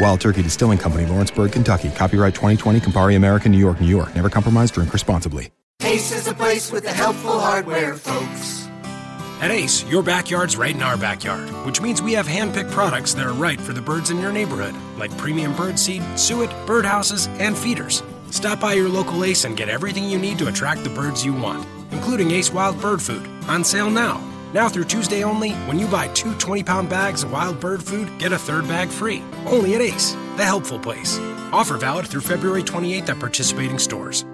Wild Turkey Distilling Company, Lawrenceburg, Kentucky. Copyright 2020, Campari American, New York, New York. Never compromise, drink responsibly. Ace is a place with the helpful hardware, folks. At Ace, your backyard's right in our backyard, which means we have hand-picked products that are right for the birds in your neighborhood, like premium bird seed, suet, birdhouses, and feeders. Stop by your local Ace and get everything you need to attract the birds you want, including Ace Wild Bird Food, on sale now. Now through Tuesday only, when you buy two 20 pound bags of wild bird food, get a third bag free. Only at Ace, the helpful place. Offer valid through February 28th at participating stores.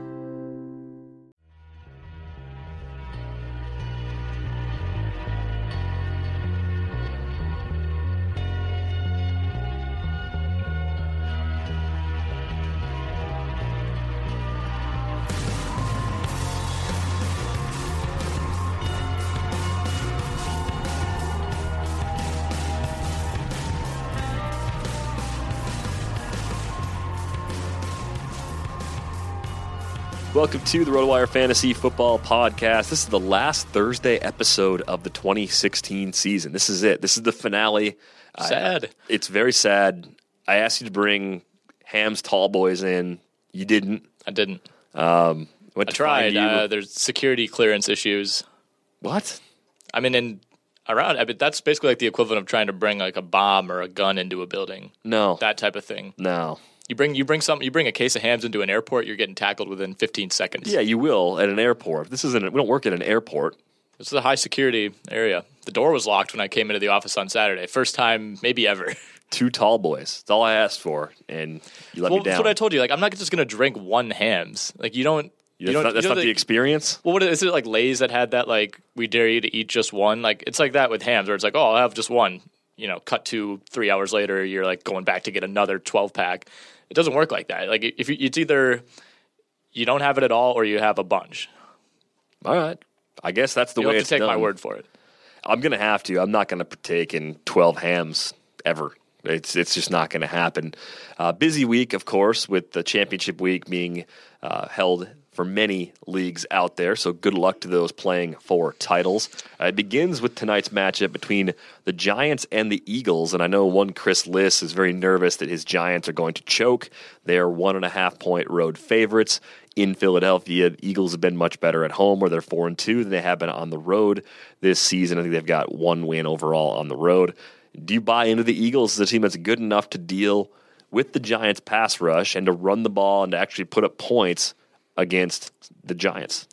Welcome to the RotoWire Fantasy Football Podcast. This is the last Thursday episode of the 2016 season. This is it. This is the finale. Sad. I, it's very sad. I asked you to bring Hamm's Tall Boys in. You didn't. I didn't. Um, went I tried. Uh, there's security clearance issues. what? I mean, in around. I mean, that's basically like the equivalent of trying to bring like a bomb or a gun into a building. No. That type of thing. no. You bring you bring something. You bring a case of Hamm's into an airport. You're getting tackled within 15 seconds. Yeah, you will at an airport. This isn't. We don't work at an airport. This is a high security area. The door was locked when I came into the office on Saturday. First time, maybe ever. Two tall boys. That's all I asked for, and you let well, me down. that's what I told you. Like, I'm not just gonna drink one Hamm's. Like, you don't. You- that's don't. that's not the experience. Well, what is it like? Lay's that had that like we dare you to eat just one. Like it's like that with Hamm's, where it's like, oh, I'll have just one. You know, cut to three hours later, you're like going back to get another twelve pack. It doesn't work like that. Like if you, it's either you don't have it at all or you have a bunch. All right. I guess that's the You way have to take my word for it. I'm gonna have to. I'm not gonna partake in 12 Hamm's ever. It's it's just not gonna happen. Uh, busy week, of course, with the championship week being uh, held for many leagues out there. So good luck to those playing for titles. Uh, it begins with tonight's matchup between the Giants and the Eagles, and I know one Chris Liss is very nervous that his Giants are going to choke. They are one and a half point road favorites in Philadelphia. The Eagles have been much better at home, where they're four and two than they have been on the road this season. I think they've got one win overall on the road. Do you buy into the Eagles as a team that's good enough to deal with the Giants pass rush and to run the ball and to actually put up points against the Giants?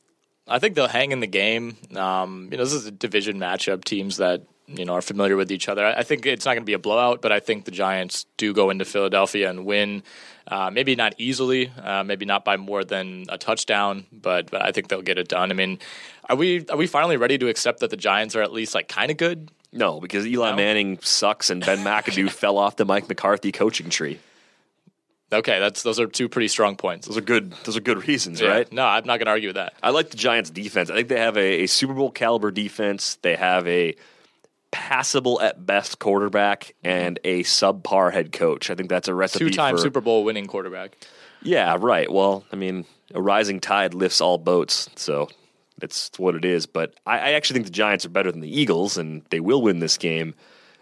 I think they'll hang in the game. Um, you know, this is a division matchup. Teams that you know are familiar with each other. I think it's not going to be a blowout, but I think the Giants do go into Philadelphia and win. Uh, maybe not easily, uh, maybe not by more than a touchdown, but, but I think they'll get it done. I mean, are we are we finally ready to accept that the Giants are at least like kind of good? No, because Eli No? Manning sucks and Ben McAdoo fell off the Mike McCarthy coaching tree. Okay, that's those are two pretty strong points. Those are good. Those are good reasons, Yeah, right? No, I'm not going to argue with that. I like the Giants' defense. I think they have a, a Super Bowl caliber defense. They have a passable at best quarterback and a subpar head coach. I think that's a recipe. Two-time for, Super Bowl winning quarterback. Yeah, right. Well, I mean, a rising tide lifts all boats, so it's what it is. But I, I actually think the Giants are better than the Eagles, and they will win this game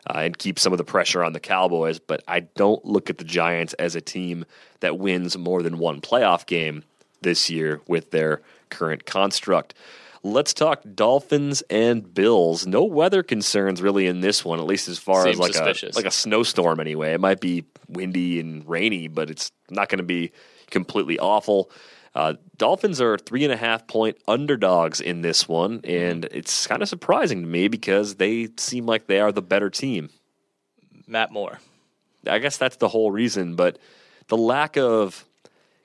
uh, and keep some of the pressure on the Cowboys. But I don't look at the Giants as a team that wins more than one playoff game this year with their current construct. Let's talk Dolphins and Bills. No weather concerns really in this one, at least as far Seems as like suspicious. a like a snowstorm. Anyway, it might be windy and rainy, but it's not going to be completely awful. Uh, Dolphins are three and a half point underdogs in this one, and it's kind of surprising to me because they seem like they are the better team. Matt Moore. I guess that's the whole reason, but the lack of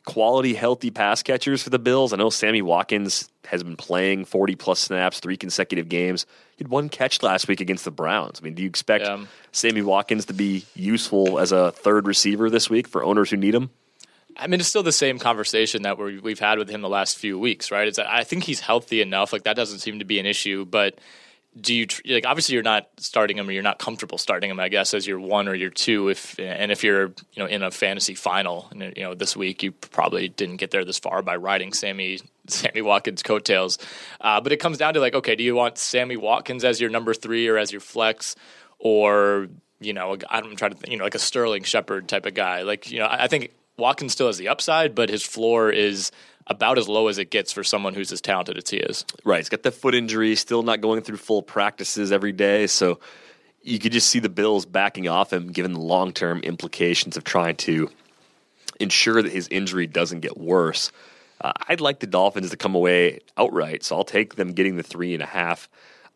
quality, healthy pass catchers for the Bills. I know Sammy Watkins has been playing 40 plus snaps, three consecutive games. He had one catch last week against the Browns. I mean, do you expect Yeah. Sammy Watkins to be useful as a third receiver this week for owners who need him? I mean, it's still the same conversation that we we've had with him the last few weeks, right? It's I think he's healthy enough, like that doesn't seem to be an issue. But do you like obviously you're not starting him, or you're not comfortable starting him, I guess, as your one or your two. If and if you're you know in a fantasy final, and, you know this week you probably didn't get there this far by riding Sammy Sammy Watkins coattails. Uh, but it comes down to like, okay, do you want Sammy Watkins as your number three or as your flex, or you know, I'm trying to you know, like a Sterling Shepard type of guy. Like, you know, I think Watkins still has the upside, but his floor is about as low as it gets for someone who's as talented as he is. Right. He's got the foot injury, still not going through full practices every day. So you could just see the Bills backing off him, given the long term implications of trying to ensure that his injury doesn't get worse. Uh, I'd like the Dolphins to come away outright, so I'll take them getting the three and a half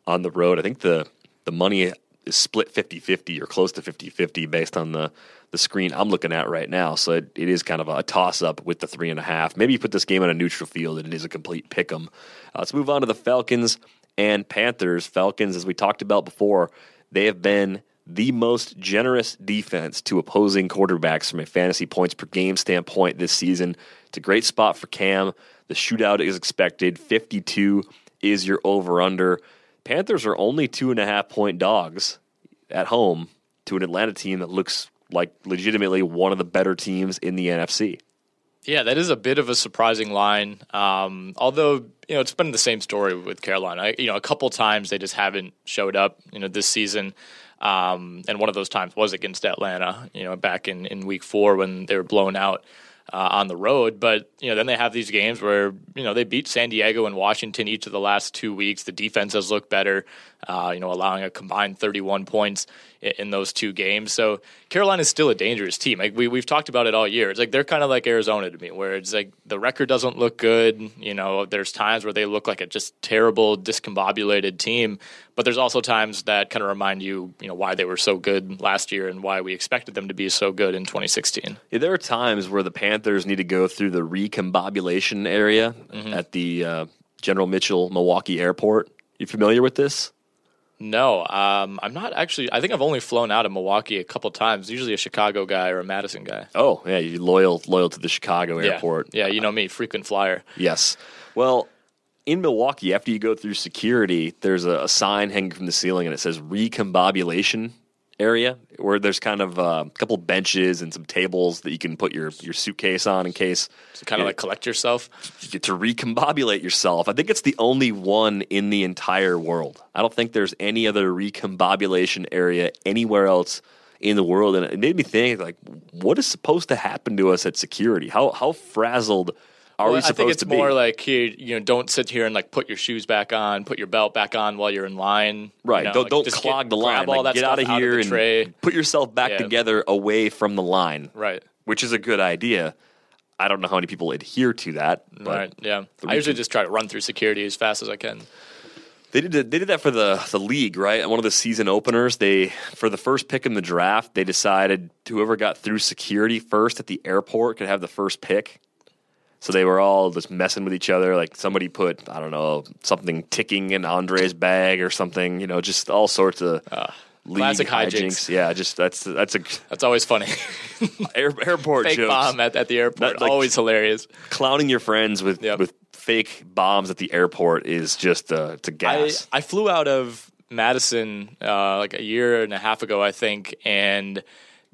on the road. I think the, the money is split 50 50 or close to 50 50 based on the, the screen I'm looking at right now. So it, it is kind of a toss up with the three and a half. Maybe you put this game on a neutral field and it is a complete pick 'em. Uh, let's move on to the Falcons and Panthers. Falcons, as we talked about before, they have been the most generous defense to opposing quarterbacks from a fantasy points per game standpoint this season. It's a great spot for Cam. The shootout is expected. 52 is your over under. Panthers are only two and a half point dogs at home to an Atlanta team that looks like legitimately one of the better teams in the NFC. Yeah, that is a bit of a surprising line. Um, although you know it's been the same story with Carolina. I, you know, a couple times they just haven't showed up. You know, this season, um, and one of those times was against Atlanta. You know, back in in week four when they were blown out. Uh, on the road, but you know, then they have these games where you know they beat San Diego and Washington each of the last two weeks. The defense has looked better, uh, you know, allowing a combined 31 points in, in those two games. So Carolina is still a dangerous team. Like we we've talked about it all year. It's like they're kind of like Arizona to me, where it's like the record doesn't look good. You know, there's times where they look like a just terrible, discombobulated team, but there's also times that kind of remind you, you know, why they were so good last year and why we expected them to be so good in 2016. Yeah, there are times where the Panthers need to go through the recombobulation area at the uh, General Mitchell Milwaukee Airport. You familiar with this? No, um, I'm not actually. I think I've only flown out of Milwaukee a couple times. Usually a Chicago guy or a Madison guy. Oh, yeah, you're loyal loyal to the Chicago Yeah. airport. Yeah, you know me, frequent flyer. Yes. Well, in Milwaukee, after you go through security, there's a, a sign hanging from the ceiling and it says recombobulation area, where there's kind of uh, a couple benches and some tables that you can put your, your suitcase on in case So kind of like collect yourself. you get to recombobulate yourself. I think it's the only one in the entire world. I don't think there's any other recombobulation area anywhere else in the world. And it made me think, like, what is supposed to happen to us at security? How how frazzled Are Well, we I think it's to more like here, you know, don't sit here and like put your shoes back on, put your belt back on while you're in line. Right. You know, don't like, don't clog get, the line. All that get out of here the and tray. put yourself back Yeah. together away from the line. Right. Which is a good idea. I don't know how many people adhere to that. But Right. Yeah. I usually just try to run through security as fast as I can. They did they did that for the the league, right? One of the season openers. They for the first pick in the draft, they decided whoever got through security first at the airport could have the first pick. So they were all just messing with each other. Like somebody put I don't know something ticking in Andre's bag or something. You know, just all sorts of Ah, classic hijinks. Yeah, just that's that's a That's always funny. air, airport Fake jokes. bomb at, at the airport. That, like- always hilarious. Clowning your friends with Yep. with fake bombs at the airport is just uh, it's a I, gas. I flew out of Madison uh, like a year and a half ago, I think, and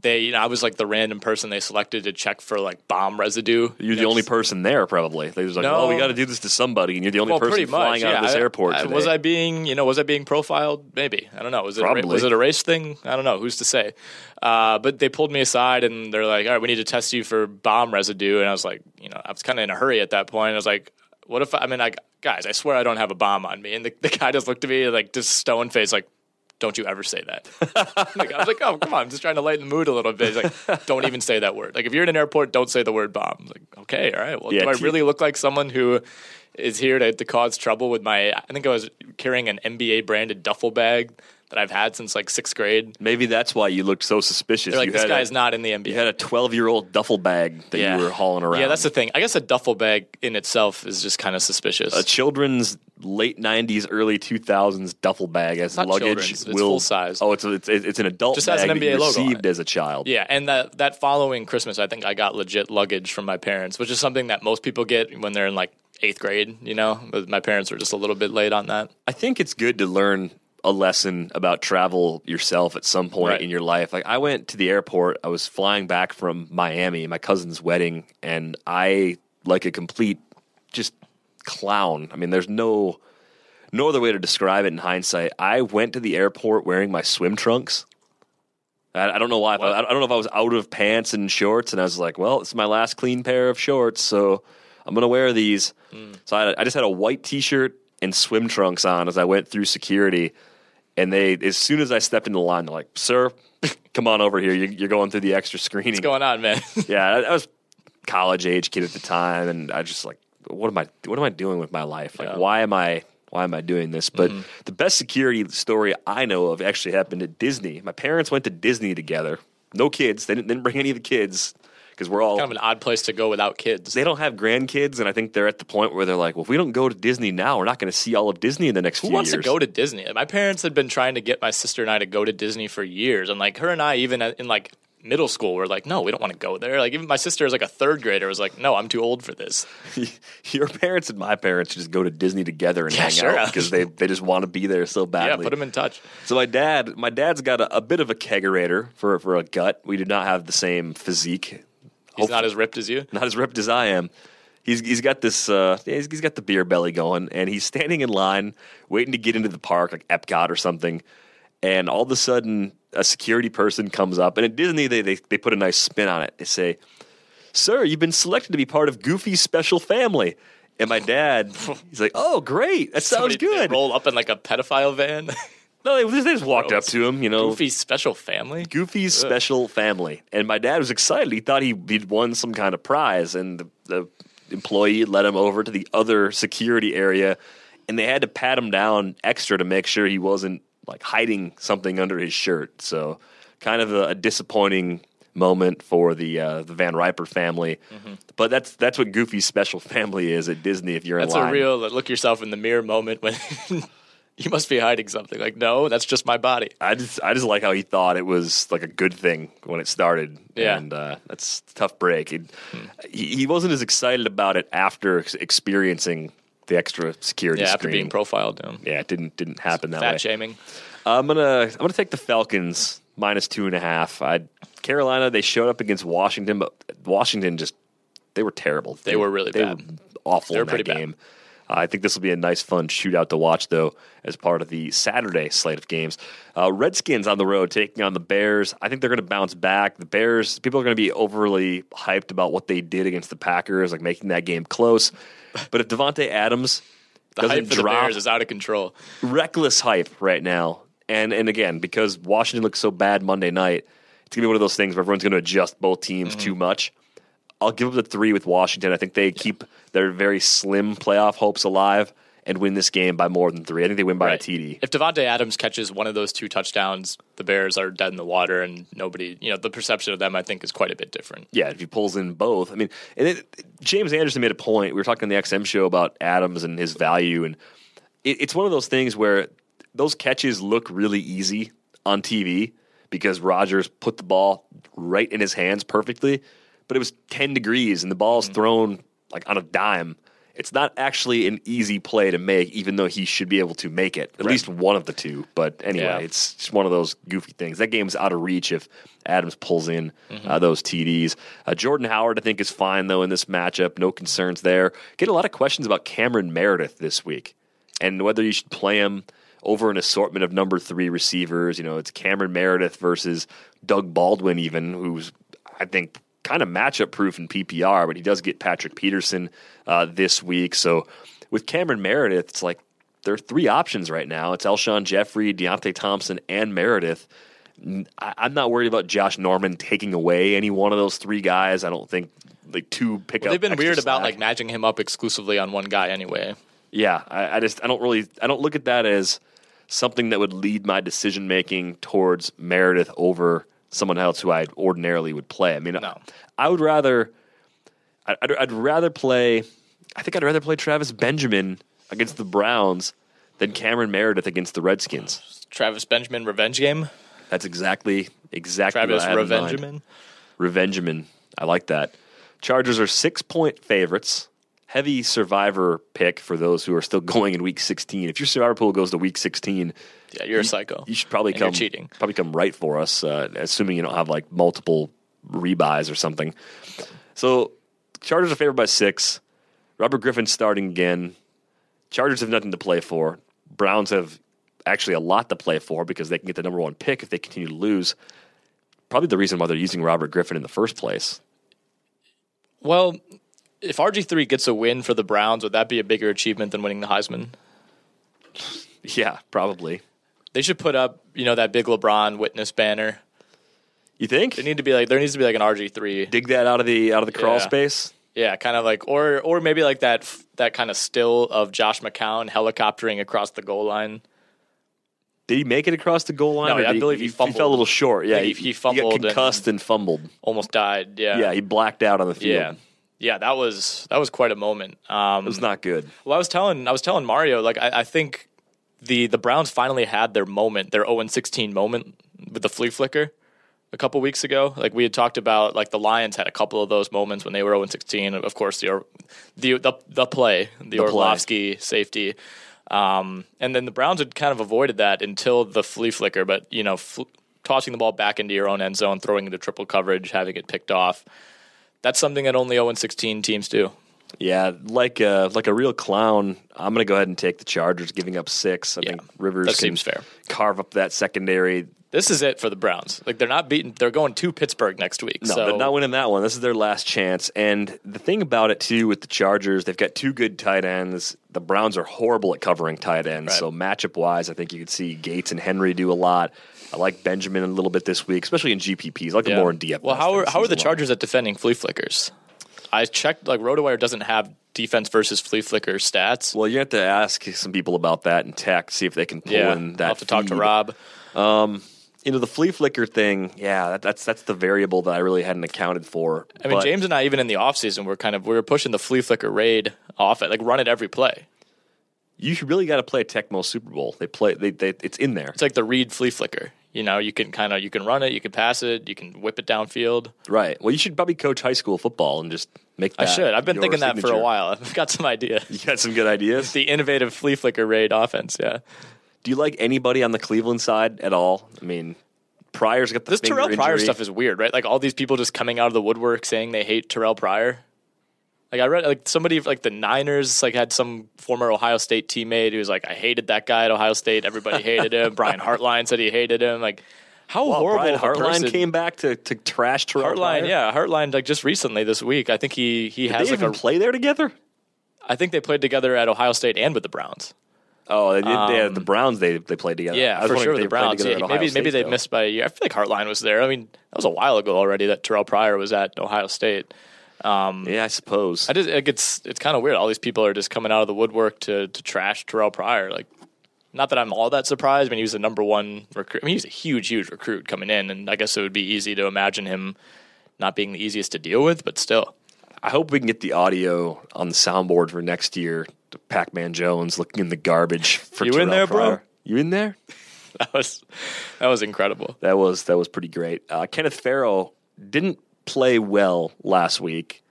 they, you know, I was like the random person they selected to check for like bomb residue. You're You the know, only just- person there, probably. They was like, No. "Oh, we got to do this to somebody," and you're the only Well, person flying much. out yeah. of this I- airport I- today. was I being, you know, was I being profiled? Maybe I don't know. Was it a, Probably. was it a race thing? I don't know. Who's to say? Uh, but they pulled me aside and they're like, "All right, we need to test you for bomb residue." And I was like, you know, I was kind of in a hurry at that point. I was like, "What if? I, I mean, like, guys, I swear I don't have a bomb on me." And the, the guy just looked at me like, just stone face, like. Don't you ever say that? like, I was like, oh, come on, I'm just trying to lighten the mood a little bit. He's like, don't even say that word. Like, if you're in an airport, don't say the word bomb. I was like, okay, all right. Well, Yeah, do I really look like someone who is here to, to cause trouble with my? I think I was carrying an NBA branded duffel bag that I've had since like sixth grade. Maybe that's why you looked so suspicious. They're like, you this guy's a, not in the NBA. You had a 12 year old duffel bag that you were hauling around. Yeah, that's the thing. I guess a duffel bag in itself is just kind of suspicious. a children's late 90s, early 2000s duffel bag as luggage. it's will, full size. Oh, it's a, it's, it's an adult Just bag has an NBA logo received as a child. Yeah, and that that following Christmas, I think I got legit luggage from my parents, which is something that most people get when they're in like eighth grade. You know, but my parents were just a little bit late on that. I think it's good to learn a lesson about travel yourself at some point Right. in your life. Like I went to the airport, I was flying back from Miami, my cousin's wedding, and I like a complete just clown. I mean, there's no no other way to describe it in hindsight. I went to the airport wearing my swim trunks. I, I don't know why. I, I don't know if I was out of pants and shorts, and I was like, "Well, it's my last clean pair of shorts, so I'm gonna wear these." Hmm. So I, I just had a white T-shirt and swim trunks on as I went through security, and they, as soon as I stepped into the line, they're like, "Sir, come on over here. You're, you're going through the extra screening." What's going on, man? yeah, I, was college age kid at the time, and I just like, what am I, what am I doing with my life? Like, Yeah. why am I, why am I doing this? But mm-hmm. the best security story I know of actually happened at Disney. My parents went to Disney together. No kids. They didn't, didn't bring any of the kids because we're all. kind of an odd place to go without kids. they don't have grandkids, and I think they're at the point where they're like, "Well, if we don't go to Disney now, we're not going to see all of Disney in the next Who few wants years." to go to Disney? My parents had been trying to get my sister and I to go to Disney for years, and like her and I, even in like middle school, were like, no, we don't want to go there. Like even my sister, is like a third grader, was like, no, I'm too old for this. Your parents and my parents just go to Disney together and Yeah, hang sure. out because they, they just want to be there so badly. Yeah, put them in touch. So my dad, my dad's got a, a bit of a kegerator for for a gut. We did not have the same physique. He's not as ripped as you. not as ripped as I am. He's he's got this. Uh, yeah, he's, he's got the beer belly going, and he's standing in line waiting to get into the park, like Epcot or something. And all of a sudden, a security person comes up, and at Disney they they, they put a nice spin on it. They say, "Sir, you've been selected to be part of Goofy's special family." And my dad, he's like, "Oh, great! That sounds Somebody- they good." Roll up in like a pedophile van. No, they, they just walked up to him, you know. Goofy's special family. Goofy's special family. And my dad was excited. He thought he, he'd won some kind of prize. And the, the employee led him over to the other security area. And they had to pat him down extra to make sure he wasn't like hiding something under his shirt. So, kind of a, a disappointing moment for the uh, the Van Riper family. But that's that's what Goofy's special family is at Disney. If you're That's in line, a real look yourself in the mirror moment when you must be hiding something. Like, no, that's just my body. I just I just like how he thought it was like a good thing when it started. Yeah. and uh, that's a tough break. It, he, he wasn't as excited about it after experiencing the extra security Yeah, after being profiled. You yeah, it didn't didn't happen that Fat way. shaming. I'm gonna I'm gonna take the Falcons minus two and a half. I Carolina they showed up against Washington, but Washington just they were terrible. They were really they bad. Were awful They were in that pretty bad. Uh, I think this will be a nice, fun shootout to watch, though, as part of the Saturday slate of games. Uh, Redskins on the road taking on the Bears. I think they're going to bounce back. The Bears, people are going to be overly hyped about what they did against the Packers, like making that game close. But if Davante Adams The hype for the Bears is out of control. reckless hype right now. And and again, because Washington looks so bad Monday night, it's gonna be one of those things where everyone's gonna adjust both teams Mm-hmm. too much. I'll give them the three with Washington. I think they keep their very slim playoff hopes alive and win this game by more than three. I think they win by Right. a TD. If Davante Adams catches one of those two touchdowns, the Bears are dead in the water, and nobody, you know, the perception of them, I think, is quite a bit different. Yeah, if he pulls in both. I mean, and it, James Anderson made a point. We were talking on the XM show about Adams and his value, and it, it's one of those things where those catches look really easy on TV because Rodgers put the ball right in his hands perfectly, but it was 10 degrees and the ball's thrown like on a dime. It's not actually an easy play to make, even though he should be able to make it. At least one of the two. But anyway, Yeah. it's just one of those goofy things. That game's out of reach if Adams pulls in uh, those TDs. Uh, Jordan Howard, I think, is fine, though, in this matchup. No concerns there. Get a lot of questions about Cameron Meredith this week and whether you should play him over an assortment of number three receivers. You know, it's Cameron Meredith versus Doug Baldwin, even, who's, I think, kind of matchup proof in PPR, but he does get Patrick Peterson uh, this week. So with Cameron Meredith, it's like there are three options right now. It's Alshon Jeffery, Deonte Thompson, and Meredith. I'm not worried about Josh Norman taking away any one of those three guys. I don't think like two pick Well, they've been weird about slack. like matching him up exclusively on one guy anyway. Yeah, I, I just I don't really I don't look at that as something that would lead my decision making towards Meredith over someone else who I ordinarily would play. I mean, No. I would rather I- I'd, I'd rather play. I think I'd rather play Travis Benjamin against the Browns than Cameron Meredith against the Redskins. Travis Benjamin revenge game. That's exactly exactly Travis what I had in mind. Revengeman. Revengeman. I like that. Chargers are six point favorites. Heavy survivor pick for those who are still going in week 16. If your survivor pool goes to week 16, Yeah, you're a psycho. you should probably And come cheating. Probably come right for us, uh, assuming you don't have like multiple rebuys or something. So Chargers are favored by six. Robert Griffin starting again. Chargers have nothing to play for. Browns have actually a lot to play for because they can get the number one pick if they continue to lose. Probably the reason why they're using Robert Griffin in the first place. Well, if RG3 gets a win for the Browns, would that be a bigger achievement than winning the Heisman? Yeah, probably. They should put up, you know, that big LeBron witness banner. You think? There need to be like there needs to be like an RG3. Dig that out of the out of the crawl Yeah. space. Yeah, kind of like or or maybe like that that kind of still of Josh McCown helicoptering across the goal line. Did he make it across the goal line? No, or I believe he fell a little short. Yeah, he- he fumbled got concussed and, fumbled. Almost died. Yeah. Yeah, he blacked out on the field. yeah. Yeah, that was that was quite a moment. Um It was not good. Well, I was telling I was telling Mario like I, I think the the Browns finally had their moment, their 0 16 moment with the flea flicker a couple weeks ago. Like we had talked about, like the Lions had a couple of those moments when they were 0 16. Of course, the the the, the play, the, play. Orlovsky safety, um, and then the Browns had kind of avoided that until the flea flicker. But you know, fl- tossing the ball back into your own end zone, throwing into triple coverage, having it picked off. That's something that only 0 16 teams do. Yeah, like a like a real clown. I'm going to go ahead and take the Chargers, giving up six. I Yeah, think Rivers that can seems fair. Carve up that secondary. This is it for the Browns. Like they're not beating. They're going to Pittsburgh next week. No, so they're not winning that one. This is their last chance. And the thing about it too with the Chargers, they've got two good tight ends. The Browns are horrible at covering tight ends. Right. So matchup wise, I think you could see Gates and Henry do a lot. I like Benjamin a little bit this week, especially in GPPs. I like yeah. him more in DFS. Well, how are how are the long. Chargers at defending flea flickers? I checked. Like RotoWire doesn't have defense versus flea flicker stats. Well, you have to ask some people about that in tech, see if they can pull yeah, in that. I'll have to talk to feed. Rob. Um, you know, the flea flicker thing, yeah, that, that's that's the variable that I really hadn't accounted for. I mean, But James and I, even in the offseason, we're kind of we were pushing the flea flicker raid off it, like run it every play. You really got to play Tecmo Super Bowl. They play, they, they, it's in there, It's like the Reed flea flicker. You know, you can kind of you can run it, you can pass it, you can whip it downfield. right? Well, you should probably coach high school football and just make. That I should. I've been thinking that for a while. I've got some ideas. You got some good ideas. the innovative flea flicker raid offense. Yeah. Do you like anybody on the Cleveland side at all? I mean, Pryor's got the This Terrelle Pryor stuff is weird, right? Like all these people just coming out of the woodwork saying they hate Terrelle Pryor. Like I read like somebody like the Niners like had some former Ohio State teammate who was like, I hated that guy at Ohio State. Everybody hated him. Brian Hartline said he hated him. Like how Well, horrible Brian Hartline came back to, to trash Terrell Hartline, Pryor? yeah, Hartline. Like just recently this week, I think he he Did has they like even a. play there together? I think they played together at Ohio State and with the Browns. Oh, they, did had Um, the Browns. They they played together. Yeah, for sure. The Browns. together Yeah, maybe maybe they though. missed by a year. I feel like Hartline was there. I mean, that was a while ago already that Terrelle Pryor was at Ohio State. Yeah, I suppose. I just like it's it's kind of weird. All these people are just coming out of the woodwork to to trash Terrelle Pryor. Like, not that I'm all that surprised. I mean, he was the number one recruit. I mean, he's a huge, huge recruit coming in, and I guess it would be easy to imagine him not being the easiest to deal with. But still, I hope we can get the audio on the soundboard for next year. to Pac-Man Jones looking in the garbage for You in Terrell there, bro? Pryor. You in there? that was that was incredible. That was that was pretty great. Uh, Kenneth Farrow didn't play well last week,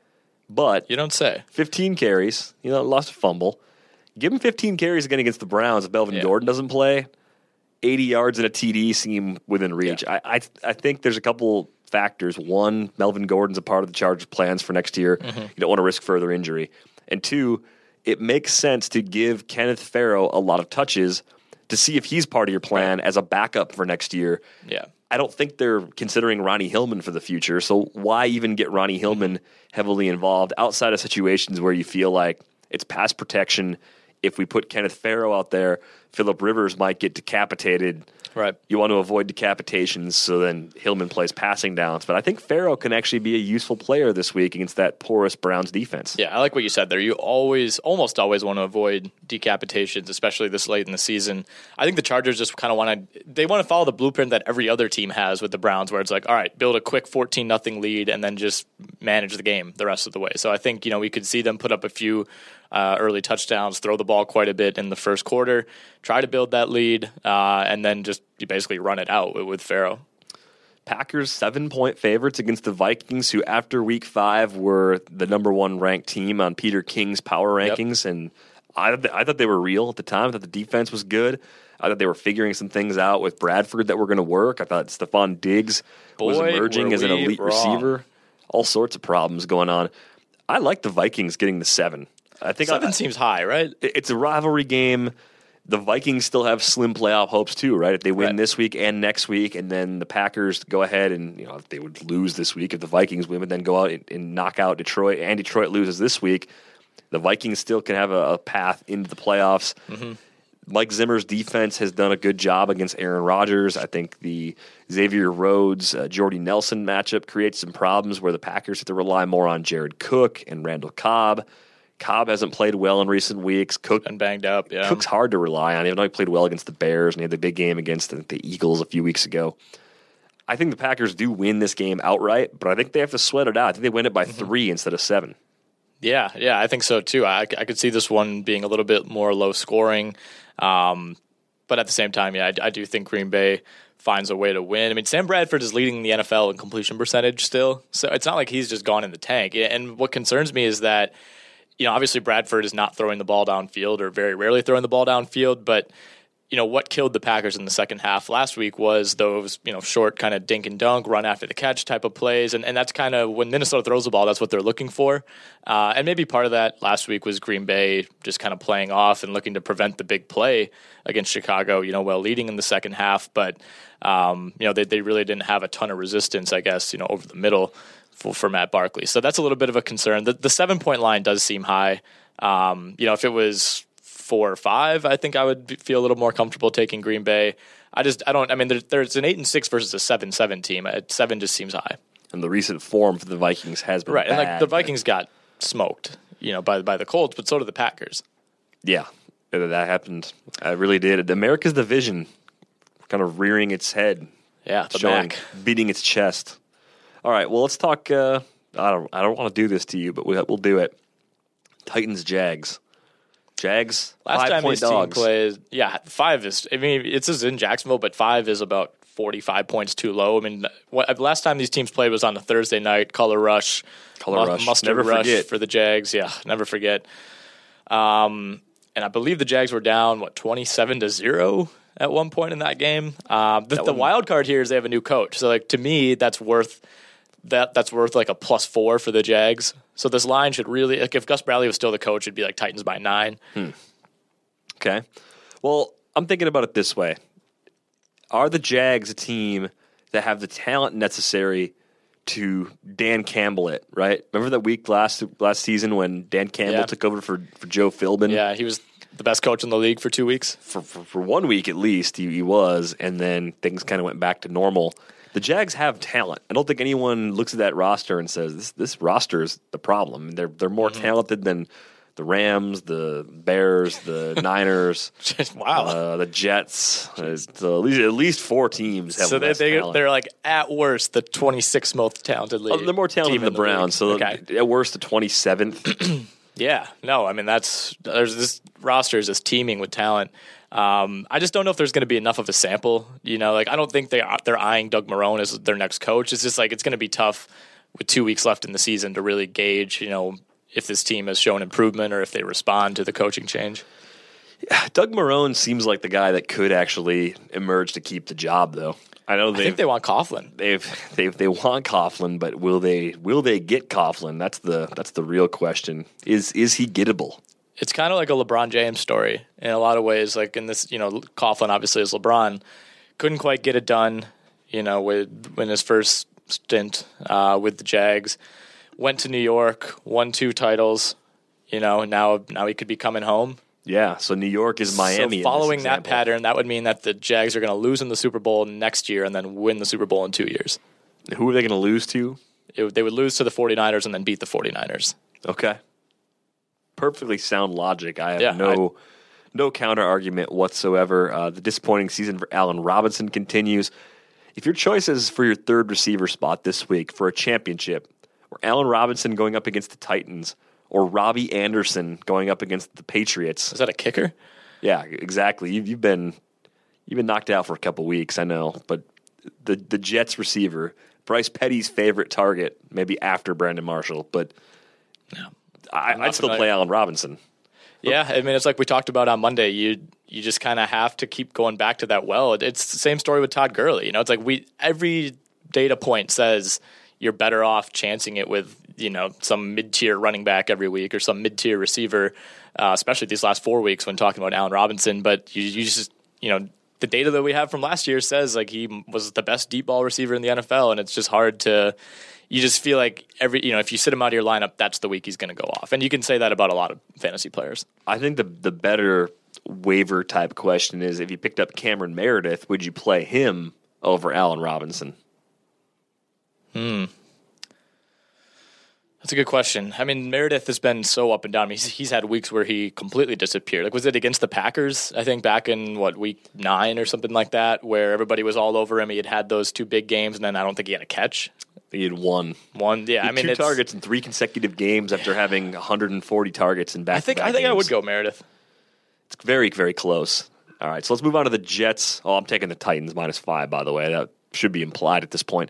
but You don't say. 15 carries. You know, lost a fumble. Give him 15 carries again against the Browns. If Melvin Yeah. Gordon doesn't play, 80 yards and a TD seem within reach. I, I I think there's a couple factors. One, Melvin Gordon's a part of the Chargers' plans for next year. Mm-hmm. You don't want to risk further injury. And two, it makes sense to give Kenneth Farrow a lot of touches to see if he's part of your plan as a backup for next year. Yeah. I don't think they're considering Ronnie Hillman for the future. So why even get Ronnie Hillman heavily involved outside of situations where you feel like it's pass protection? If we put Kenneth Farrow out there, Philip Rivers might get decapitated. Right. You want to avoid decapitations, so then Hillman plays passing downs. But I think Farrow can actually be a useful player this week against that porous Browns defense. Yeah, I like what you said there. You always, almost always want to avoid decapitations, especially this late in the season. I think the Chargers just kind of want to, they want to follow the blueprint that every other team has with the Browns, where it's like, all right, build a quick 14 nothing lead and then just manage the game the rest of the way. So I think, you know, we could see them put up a few uh, early touchdowns, throw the ball quite a bit in the first quarter, try to build that lead, uh, and then just basically run it out with, with Farrow. Packers seven point favorites against the Vikings, who after week five were the number one ranked team on Peter King's power Yep. rankings. And I, I thought they were real at the time. I thought the defense was good. I thought they were figuring some things out with Bradford that were going to work. I thought Stefon Diggs was emerging as an elite wrong. receiver. All sorts of problems going on. I like the Vikings getting the seven. I think Seven I, seems high, right? it's a rivalry game. The Vikings still have slim playoff hopes too, right? If they win Right. this week and next week, and then the Packers go ahead and you know they would lose this week, if the Vikings win, but then go out and, and knock out Detroit, and Detroit loses this week, the Vikings still can have a, a path into the playoffs. Mike Zimmer's defense has done a good job against Aaron Rodgers. I think the Xavier Rhodes, uh, Jordy Nelson matchup creates some problems where the Packers have to rely more on Jared Cook and Randall Cobb. Cobb hasn't played well in recent weeks. Cook And banged up, yeah. Cook's hard to rely on, even though he played well against the Bears and he had the big game against the, the Eagles a few weeks ago. I think the Packers do win this game outright, but I think they have to sweat it out. I think they win it by three instead of seven. Yeah, yeah, I think so too. I, I could see this one being a little bit more low scoring, um, but at the same time, yeah, I, I do think Green Bay finds a way to win. I mean, Sam Bradford is leading the NFL in completion percentage still, so it's not like he's just gone in the tank. And what concerns me is that you know, obviously Bradford is not throwing the ball downfield or very rarely throwing the ball downfield, but you know what killed the Packers in the second half last week was those you know short kind of dink and dunk, run after the catch type of plays, and and that's kind of when Minnesota throws the ball, that's what they're looking for, uh, and maybe part of that last week was Green Bay just kind of playing off and looking to prevent the big play against Chicago, you know, while leading in the second half, but um, you know they they really didn't have a ton of resistance, I guess, you know, over the middle for, for Matt Barkley, so that's a little bit of a concern. The, the seven point line does seem high. Um, you know, if it was four or five, I think I would be- feel a little more comfortable taking Green Bay. I just, I don't, I mean, there, there's an eight and six versus a seven seven team. At seven just seems high, And the recent form for the Vikings has been right? And like bad, the Vikings got smoked, you know, by by the Colts, but so did the Packers. Yeah, that happened. I really did. America's division kind of rearing its head, Yeah, showing, Mac. beating its chest. All right, well, let's talk. Uh, I don't. I don't want to do this to you, but we, we'll do it. Titans, Jags, Jags. Last time point this team dogs. plays, yeah, five is. I mean, it's in Jacksonville, but five is about forty-five points too low. I mean, what, last time these teams played was on a Thursday night. Color rush, Color mu- rush. mustard Never rush forget. for the Jags. Yeah, never forget. Um, and I believe the Jags were down what twenty-seven to zero at one point in that game. Um, the, the wild card here is they have a new coach. So, like to me, that's worth that that's worth like a plus four for the Jags. So this line should really like if Gus Bradley was still the coach, it'd be like Titans by nine. Hmm. Okay. Well, I'm thinking about it this way: Are the Jags a team that have the talent necessary to Dan Campbell it? Right? Remember that week last last season when Dan Campbell Yeah. took over for for Joe Philbin? Yeah, he was the best coach in the league for two weeks. for, for, for one week at least, he, he was, and then things kind of went back to normal. The Jags have talent. I don't think anyone looks at that roster and says this this roster is the problem. They're they're more Mm-hmm. talented than the Rams, the Bears, the Niners, wow. uh, the Jets. Uh, so at least at least four teams have so they, they they're like at worst the 26th most talented league. Oh, they're more talented team than in the Browns. league. So okay. at worst, the twenty seventh. Yeah, no, I mean that's there's this roster is just teeming with talent. Um, I just don't know if there's going to be enough of a sample. You know, like I don't think they are, they're eyeing Doug Marrone as their next coach. It's just like it's going to be tough with two weeks left in the season to really gauge. You know, if this team has shown improvement or if they respond to the coaching change. Doug Marrone seems like the guy that could actually emerge to keep the job, though. I know they think they want Coughlin. they've they they want Coughlin, but will they will they get Coughlin? That's the that's the real question. Is is he gettable? it's kind of like a LeBron James story in a lot of ways. Like in this, you know, Coughlin obviously is LeBron, couldn't quite get it done. You know, with in his first stint uh, with the Jags, went to New York, won two titles. You know, and now now he could be coming home. Yeah. So New York is Miami. So following that pattern, that would mean that the Jags are going to lose in the Super Bowl next year and then win the Super Bowl in two years. who are they going to lose to? It, they would lose to the 49ers and then beat the 49ers. Okay. Perfectly sound logic. I have Yeah, no no counter argument whatsoever. Uh, the disappointing season for Allen Robinson continues. If your choice is for your third receiver spot this week for a championship, or Allen Robinson going up against the Titans, or Robbie Anderson going up against the Patriots, Is that a kicker? Yeah, exactly. You've, you've been you've been knocked out for a couple weeks, I know, but the the Jets receiver, Bryce Petty's favorite target, maybe after Brandon Marshall, but I, I'd still play Allen Robinson. Yeah, I mean it's like we talked about on Monday. You you just kind of have to keep going back to that well. It's the same story with Todd Gurley. You know, it's like we every data point says you're better off chancing it with you know some mid tier running back every week or some mid tier receiver, uh, especially these last four weeks when talking about Allen Robinson. But you you just you know the data that we have from last year says like he was the best deep ball receiver in the NFL, and it's just hard to. You just feel like every you know if you sit him out of your lineup, that's the week he's going to go off, and you can say that about a lot of fantasy players. I think the the better waiver type question is if you picked up Cameron Meredith, would you play him over Allen Robinson? Hmm. That's a good question. I mean, Meredith has been so up and down. He's, he's had weeks where he completely disappeared. Like, was it against the Packers? I think back in what week nine or something like that, where everybody was all over him. He had had those two big games, and then I don't think he had a catch. He had one. One, yeah. I mean, two targets in three consecutive games after having 140 targets in back. I think I think I would go Meredith. It's very, very close. All right, so let's move on to the Jets. Oh, I'm taking the Titans minus five, by the way. That should be implied at this point.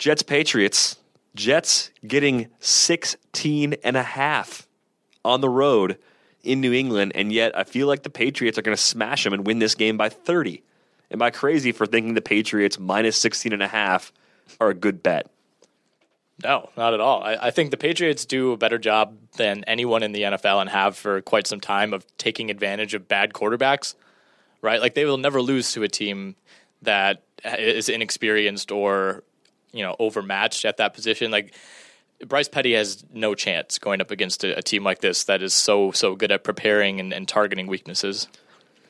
Jets, Patriots. Jets getting 16 and a half on the road in New England, and yet I feel like the Patriots are going to smash them and win this game by 30. Am I crazy for thinking the Patriots minus 16 and a half are a good bet? No, not at all. I, I think the Patriots do a better job than anyone in the NFL and have for quite some time of taking advantage of bad quarterbacks, right? Like they will never lose to a team that is inexperienced or, you know, overmatched at that position. Like Bryce Petty has no chance going up against a, a team like this that is so, so good at preparing and, and targeting weaknesses.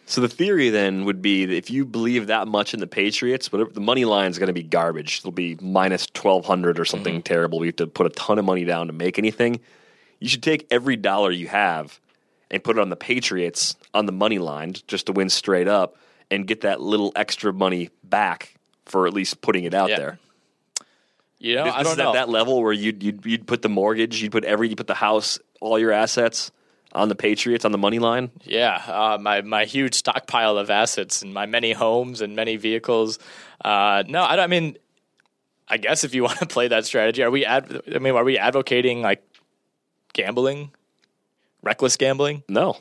So the theory then would be that if you believe that much in the Patriots, whatever the money line is going to be garbage. It'll be minus twelve hundred or something mm-hmm. terrible. We have to put a ton of money down to make anything. You should take every dollar you have and put it on the Patriots on the money line just to win straight up and get that little extra money back for at least putting it out Yeah. there. You know, This, I don't is know. at that level where you'd, you'd you'd put the mortgage, you'd put every, you put the house, all your assets on the Patriots on the money line. Yeah, uh, my my huge stockpile of assets and my many homes and many vehicles. Uh, no, I, don't- I mean, I guess if you want to play that strategy, are we? Ad- I mean, are we advocating like gambling, reckless gambling? No,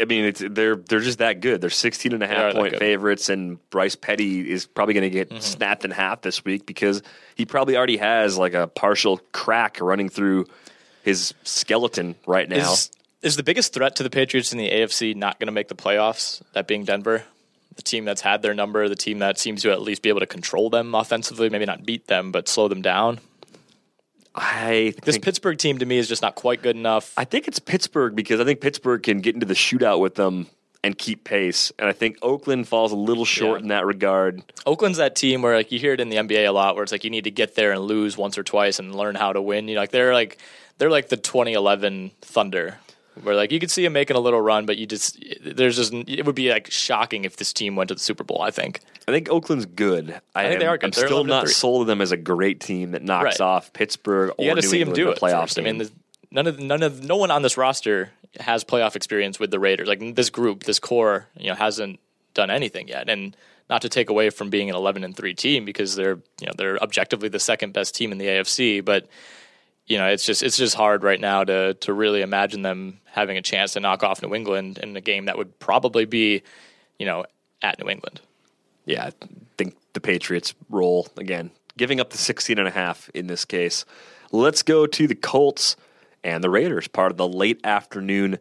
I mean, it's they're they're just that good. They're 16 and a half point favorites, and Bryce Petty is probably going to get Mm-hmm. snapped in half this week because he probably already has like a partial crack running through his skeleton right now. Is, is the biggest threat to the Patriots in the AFC not going to make the playoffs? That being Denver, the team that's had their number, the team that seems to at least be able to control them offensively, maybe not beat them, but slow them down. I This Pittsburgh team to me is just not quite good enough. I think it's Pittsburgh because I think Pittsburgh can get into the shootout with them and keep pace, and I think Oakland falls a little short Yeah. in that regard. Oakland's that team where like you hear it in the NBA a lot, where it's like you need to get there and lose once or twice and learn how to win. You know, like they're like they're like the 2011 Thunder, where like you could see them making a little run, but you just there's just it would be like shocking if this team went to the Super Bowl. I think. I think Oakland's good. I, think they are good. I'm They're still not sold on them as a great team that knocks Right. off Pittsburgh or You got to see them do it playoffs. I mean, the, none of none of no one on this roster has playoff experience with the Raiders. Like this group, this core, you know, hasn't done anything yet. And not to take away from being an 11 and three team because they're you know they're objectively the second best team in the AFC, but you know it's just it's just hard right now to to really imagine them having a chance to knock off New England in a game that would probably be you know at New England. yeah, I think the Patriots roll again, giving up the 16 and a half in this case. Let's go to the Colts and the Raiders, part of the late afternoon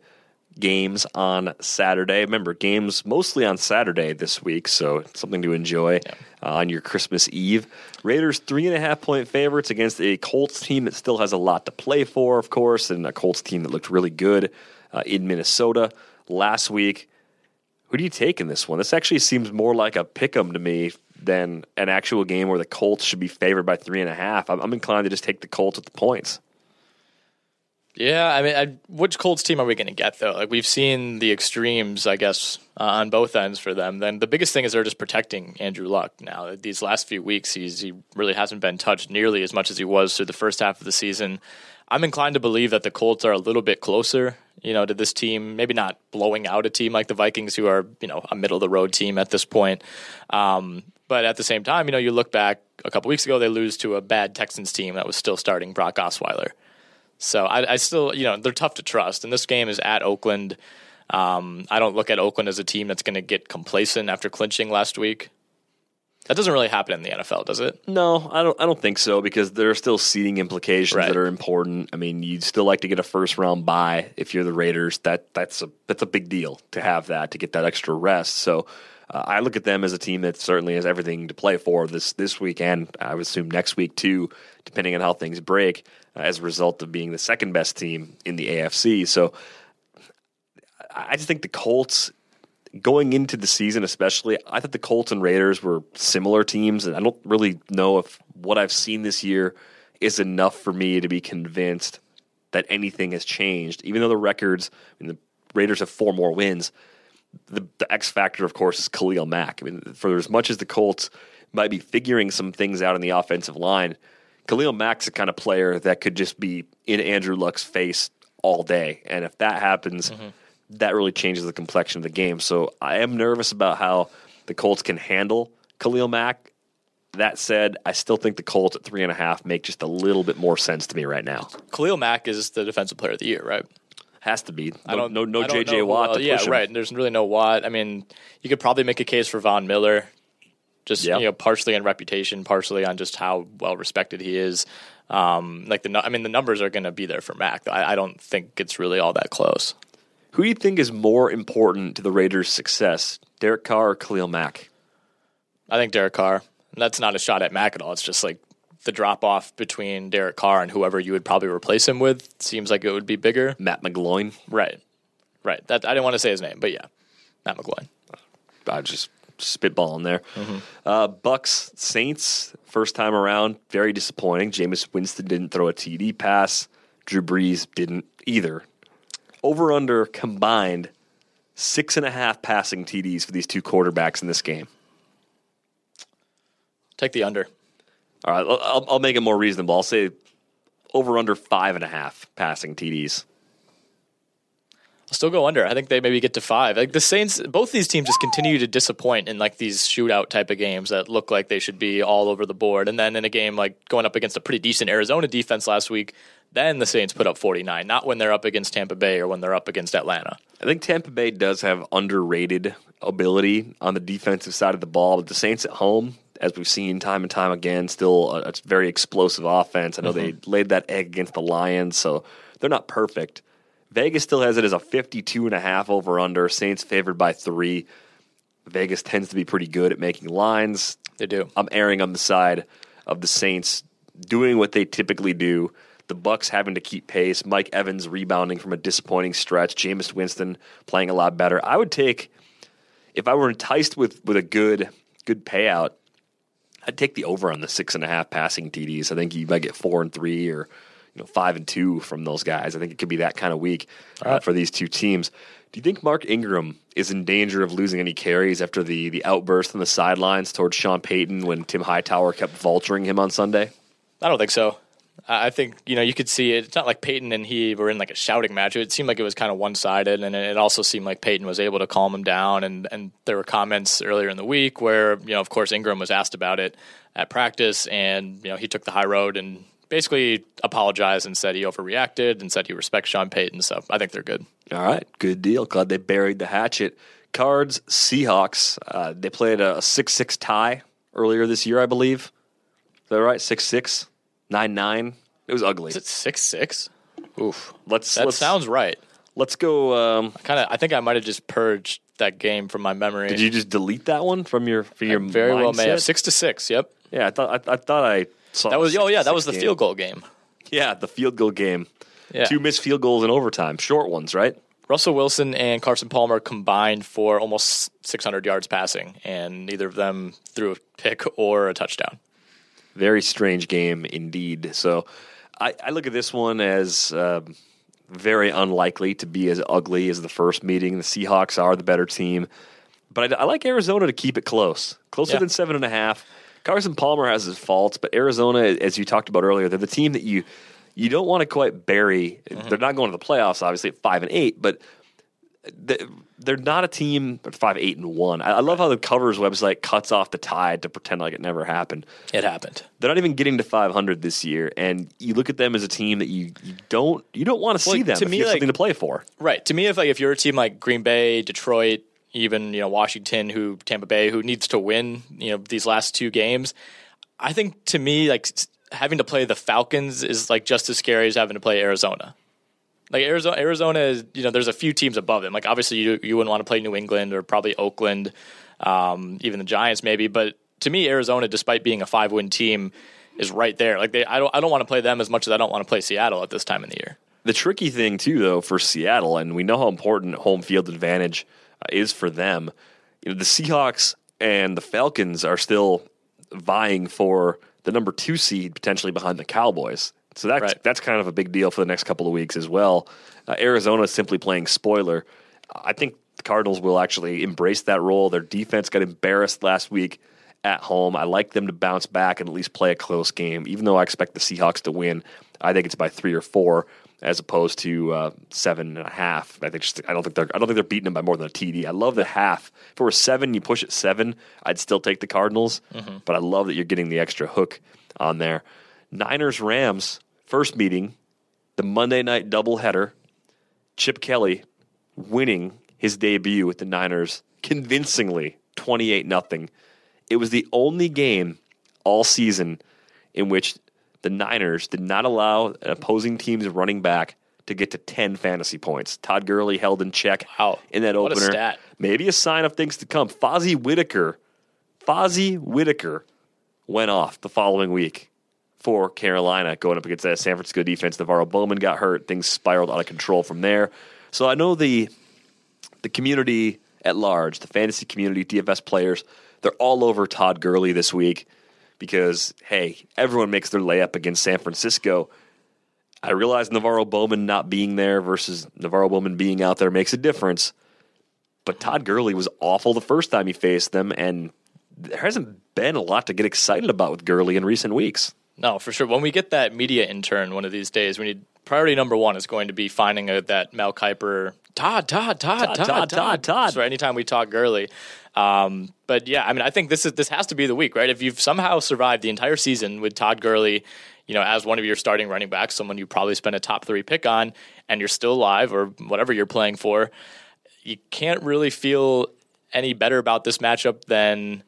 games on Saturday. Remember, games mostly on Saturday this week, so something to enjoy uh, on your Christmas Eve. Raiders three and a half point favorites against a Colts team that still has a lot to play for, of course, and a Colts team that looked really good uh, in Minnesota last week. Who do you take in this one? This actually seems more like a pick 'em to me than an actual game where the Colts should be favored by three and a half. I'm, I'm inclined to just take the Colts with the points. Yeah, I mean, I, which Colts team are we going to get though? Like we've seen the extremes, I guess, uh, on both ends for them. Then the biggest thing is they're just protecting Andrew Luck. Now these last few weeks, he's he really hasn't been touched nearly as much as he was through the first half of the season. I'm inclined to believe that the Colts are a little bit closer, you know, to this team. Maybe not blowing out a team like the Vikings, who are you know a middle of the road team at this point. Um, but at the same time, you know, you look back a couple weeks ago, they lose to a bad Texans team that was still starting Brock Osweiler. So I, I still, you know, they're tough to trust. And this game is at Oakland. Um, I don't look at Oakland as a team that's going to get complacent after clinching last week. That doesn't really happen in the NFL, does it? No, I don't. I don't think so because there are still seating implications Right. that are important. I mean, you'd still like to get a first round bye if you're the Raiders. That that's a that's a big deal to have that to get that extra rest. So. Uh, I look at them as a team that certainly has everything to play for this this week, and I would assume next week too, depending on how things break, uh, as a result of being the second best team in the AFC. So, I just think the Colts going into the season, especially, I thought the Colts and Raiders were similar teams, and I don't really know if what I've seen this year is enough for me to be convinced that anything has changed. Even though the records, I mean, the Raiders have four more wins. The, the X factor, of course, is Khalil Mack. I mean, for as much as the Colts might be figuring some things out in the offensive line, Khalil Mack's the kind of player that could just be in Andrew Luck's face all day. And if that happens, mm-hmm. that really changes the complexion of the game. So I am nervous about how the Colts can handle Khalil Mack. That said, I still think the Colts at three and a half make just a little bit more sense to me right now. Khalil Mack is the defensive player of the year, right? Has to be. No, I don't no, no I don't JJ Watt else- yeah, him. right. There's really no Watt. I mean, you could probably make a case for Von Miller, just Yeah. you know, partially on reputation, partially on just how well respected he is. Um, like the, I mean, the numbers are going to be there for Mack. I, I don't think it's really all that close. Who do you think is more important to the Raiders' success, Derek Carr or Khalil Mack? I think Derek Carr. That's not a shot at Mack at all. It's just like the drop off between Derek Carr and whoever you would probably replace him with seems like it would be bigger. Matt McGloin? Right, right. That I didn't want to say his name, but yeah, Matt McGloin. I just spitballing there. Uh, Bucks Saints first time around, very disappointing. Jameis Winston didn't throw a TD pass. Drew Brees didn't either. Over under combined six and a half passing TDs for these two quarterbacks in this game. Take the under. All right, I'll- I'll, I'll make it more reasonable. I'll say over under five and a half passing TDs. I'll still go under. I think they maybe get to five. Like the Saints, both these teams just continue to disappoint in like these shootout type of games that look like they should be all over the board. And then in a game like going up against a pretty decent Arizona defense last week, then the Saints put up 49, not when they're up against Tampa Bay or when they're up against Atlanta. I think Tampa Bay does have underrated ability on the defensive side of the ball, but the Saints at home, as we've seen time and time again, still a, a very explosive offense. I know mm-hmm. they laid that egg against the Lions, so they're not perfect. Vegas still has it as a 52 and a half over under. Saints favored by three. Vegas tends to be pretty good at making lines. They do. I'm erring on the side of the Saints doing what they typically do. The Bucks having to keep pace. Mike Evans rebounding from a disappointing stretch. Jameis Winston playing a lot better. I would take if I were enticed with with a good good payout. I'd take the over on the six and a half passing TDs. I think you might get four and three or you know five and two from those guys. I think it could be that kind of week uh, for these two teams. Do you think Mark Ingram is in danger of losing any carries after the the outburst on the sidelines towards Sean Payton when Tim Hightower kept vulturing him on Sunday? I don't think so. I think you know you could see it. It's not like Payton and he were in like a shouting match. It seemed like it was kind of one sided, and it also seemed like Payton was able to calm him down. And and there were comments earlier in the week where you know of course Ingram was asked about it at practice, and you know he took the high road and basically apologized and said he overreacted and said he respects Sean Payton. So I think they're good. All right, good deal. Glad they buried the hatchet. Cards, Seahawks. Uh, they played a six-six tie earlier this year, I believe. Is that right? Six-six, nine-nine. It was ugly. Is it six-six? Oof. Let's. That let's, sounds right. Let's go. Um, kind of. I think I might have just purged that game from my memory. Did you just delete that one from your from your? I very mindset? well may have. Six to six. Yep. Yeah, I thought I, I thought I saw that was. oh yeah, that was the game. field goal game. Yeah, the field goal game. Yeah. Two missed field goals in overtime, short ones, right? Russell Wilson and Carson Palmer combined for almost 600 yards passing, and neither of them threw a pick or a touchdown. Very strange game indeed. So I, I look at this one as uh, very unlikely to be as ugly as the first meeting. The Seahawks are the better team, but I, I like Arizona to keep it close, closer yeah. than seven and a half. Carson Palmer has his faults, but Arizona, as you talked about earlier, they're the team that you you don't want to quite bury. Mm-hmm. They're not going to the playoffs, obviously, at five and eight, but they're not a team five eight and one. I love how the covers website cuts off the tide to pretend like it never happened. It happened. They're not even getting to five hundred this year, and you look at them as a team that you, you don't you don't want to well, see them to me, like, something to play for. Right. To me, if like if you're a team like Green Bay, Detroit, even you know Washington, who Tampa Bay, who needs to win, you know these last two games, I think to me like having to play the Falcons is like just as scary as having to play Arizona. Like Arizona, Arizona is you know there's a few teams above them. Like obviously you you wouldn't want to play New England or probably Oakland, um, even the Giants maybe. But to me, Arizona, despite being a five win team, is right there. Like they, I don't I don't want to play them as much as I don't want to play Seattle at this time in the year. The tricky thing too, though, for Seattle, and we know how important home field advantage uh, is for them. You know, the Seahawks and the Falcons are still vying for the number two seed potentially behind the Cowboys. So that's right. that's kind of a big deal for the next couple of weeks as well. Uh, Arizona is simply playing spoiler. I think the Cardinals will actually embrace that role. Their defense got embarrassed last week at home. I like them to bounce back and at least play a close game. Even though I expect the Seahawks to win, I think it's by three or four as opposed to uh, seven and a half. I think just, I don't think they're I don't think they're beating them by more than a TD. I love the half. If it were seven, you push it seven, I'd still take the Cardinals. Mm-hmm. But I love that you're getting the extra hook on there. Niners Rams first meeting, the Monday night doubleheader. Chip Kelly winning his debut with the Niners convincingly, twenty eight nothing. It was the only game all season in which the Niners did not allow an opposing team's running back to get to 10 fantasy points. Todd Gurley held in check wow. in that what opener. A Maybe a sign of things to come. Fozzy Whittaker, Fozzy Whittaker went off the following week for Carolina going up against that San Francisco defense. NaVorro Bowman got hurt. Things spiraled out of control from there. So I know the the community at large, the fantasy community, DFS players, they're all over Todd Gurley this week because hey, everyone makes their layup against San Francisco. I realize NaVorro Bowman not being there versus NaVorro Bowman being out there makes a difference. But Todd Gurley was awful the first time he faced them, and there hasn't been a lot to get excited about with Gurley in recent weeks. No, for sure. When we get that media intern one of these days, we need priority number one is going to be finding a, that Mel Kiper Todd, Todd, Todd, Todd, Todd, Todd, Todd. So anytime we talk Gurley, um, but yeah, I mean, I think this is this has to be the week, right? If you've somehow survived the entire season with Todd Gurley, you know, as one of your starting running backs, someone you probably spent a top three pick on, and you're still alive or whatever you're playing for, you can't really feel any better about this matchup than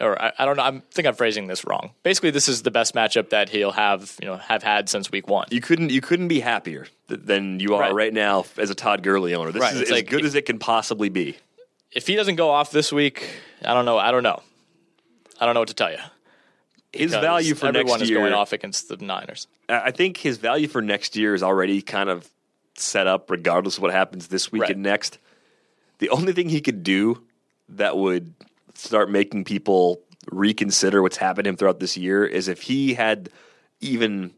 or I, I, don't know. I think I'm phrasing this wrong. Basically, this is the best matchup that he'll have, you know, have had since week one. You couldn't you couldn't be happier than you are right, right now as a Todd Gurley owner. This right. is it's as like, good as it can possibly be. If he doesn't go off this week, I don't know. I don't know. I don't know what to tell you. His value for everyone next year, is going off against the Niners. I think his value for next year is already kind of set up, regardless of what happens this week right. and next. The only thing he could do that would start making people reconsider what's happened to him throughout this year is if he had even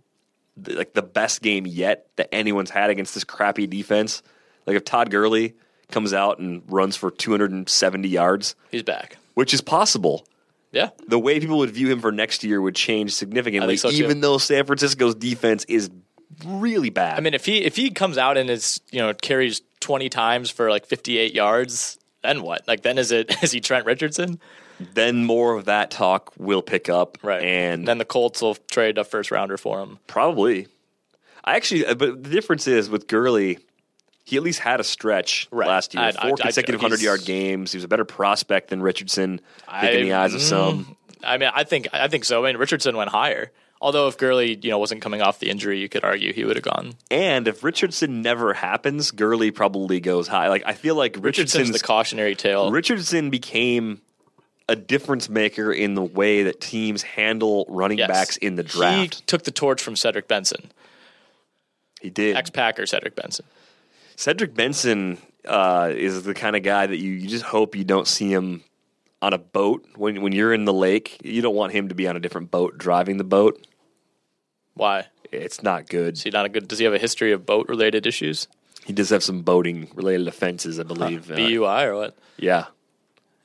like the best game yet that anyone's had against this crappy defense. Like if Todd Gurley comes out and runs for 270 yards, he's back, which is possible. Yeah, the way people would view him for next year would change significantly, so even though San Francisco's defense is really bad. I mean, if he if he comes out and is you know carries 20 times for like 58 yards, then what? Like then is it is he Trent Richardson? Then more of that talk will pick up, right? And then the Colts will trade a first rounder for him, probably. I actually, uh, but the difference is with Gurley, he at least had a stretch right. last year, four I, consecutive hundred yard games. He was a better prospect than Richardson, I in the eyes of some. Mm, I mean, I think I think so. I mean, Richardson went higher. Although if Gurley, you know, wasn't coming off the injury, you could argue he would have gone. And if Richardson never happens, Gurley probably goes high. Like I feel like Richardson's, Richardson's the cautionary tale. Richardson became a difference maker in the way that teams handle running yes. backs in the draft. He took the torch from Cedric Benson. He did. Ex Packer Cedric Benson. Cedric Benson uh, is the kind of guy that you, you just hope you don't see him on a boat when when you're in the lake. You don't want him to be on a different boat driving the boat. Why? It's not good. Is he not a good? Does he have a history of boat related issues? He does have some boating related offenses, I believe. Huh. BUI or what? Yeah.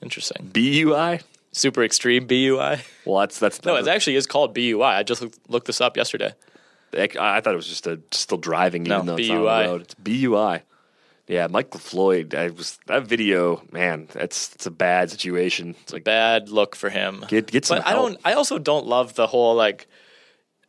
Interesting. BUI? Super extreme BUI? Well, that's that's no. It actually is called BUI. I just looked this up yesterday. I thought it was just a still driving, even no, though it's BUI. on the road. It's BUI. Yeah, Michael Floyd. I was that video. Man, that's it's a bad situation. It's like bad look for him. Get get some. But help. I don't. I also don't love the whole like,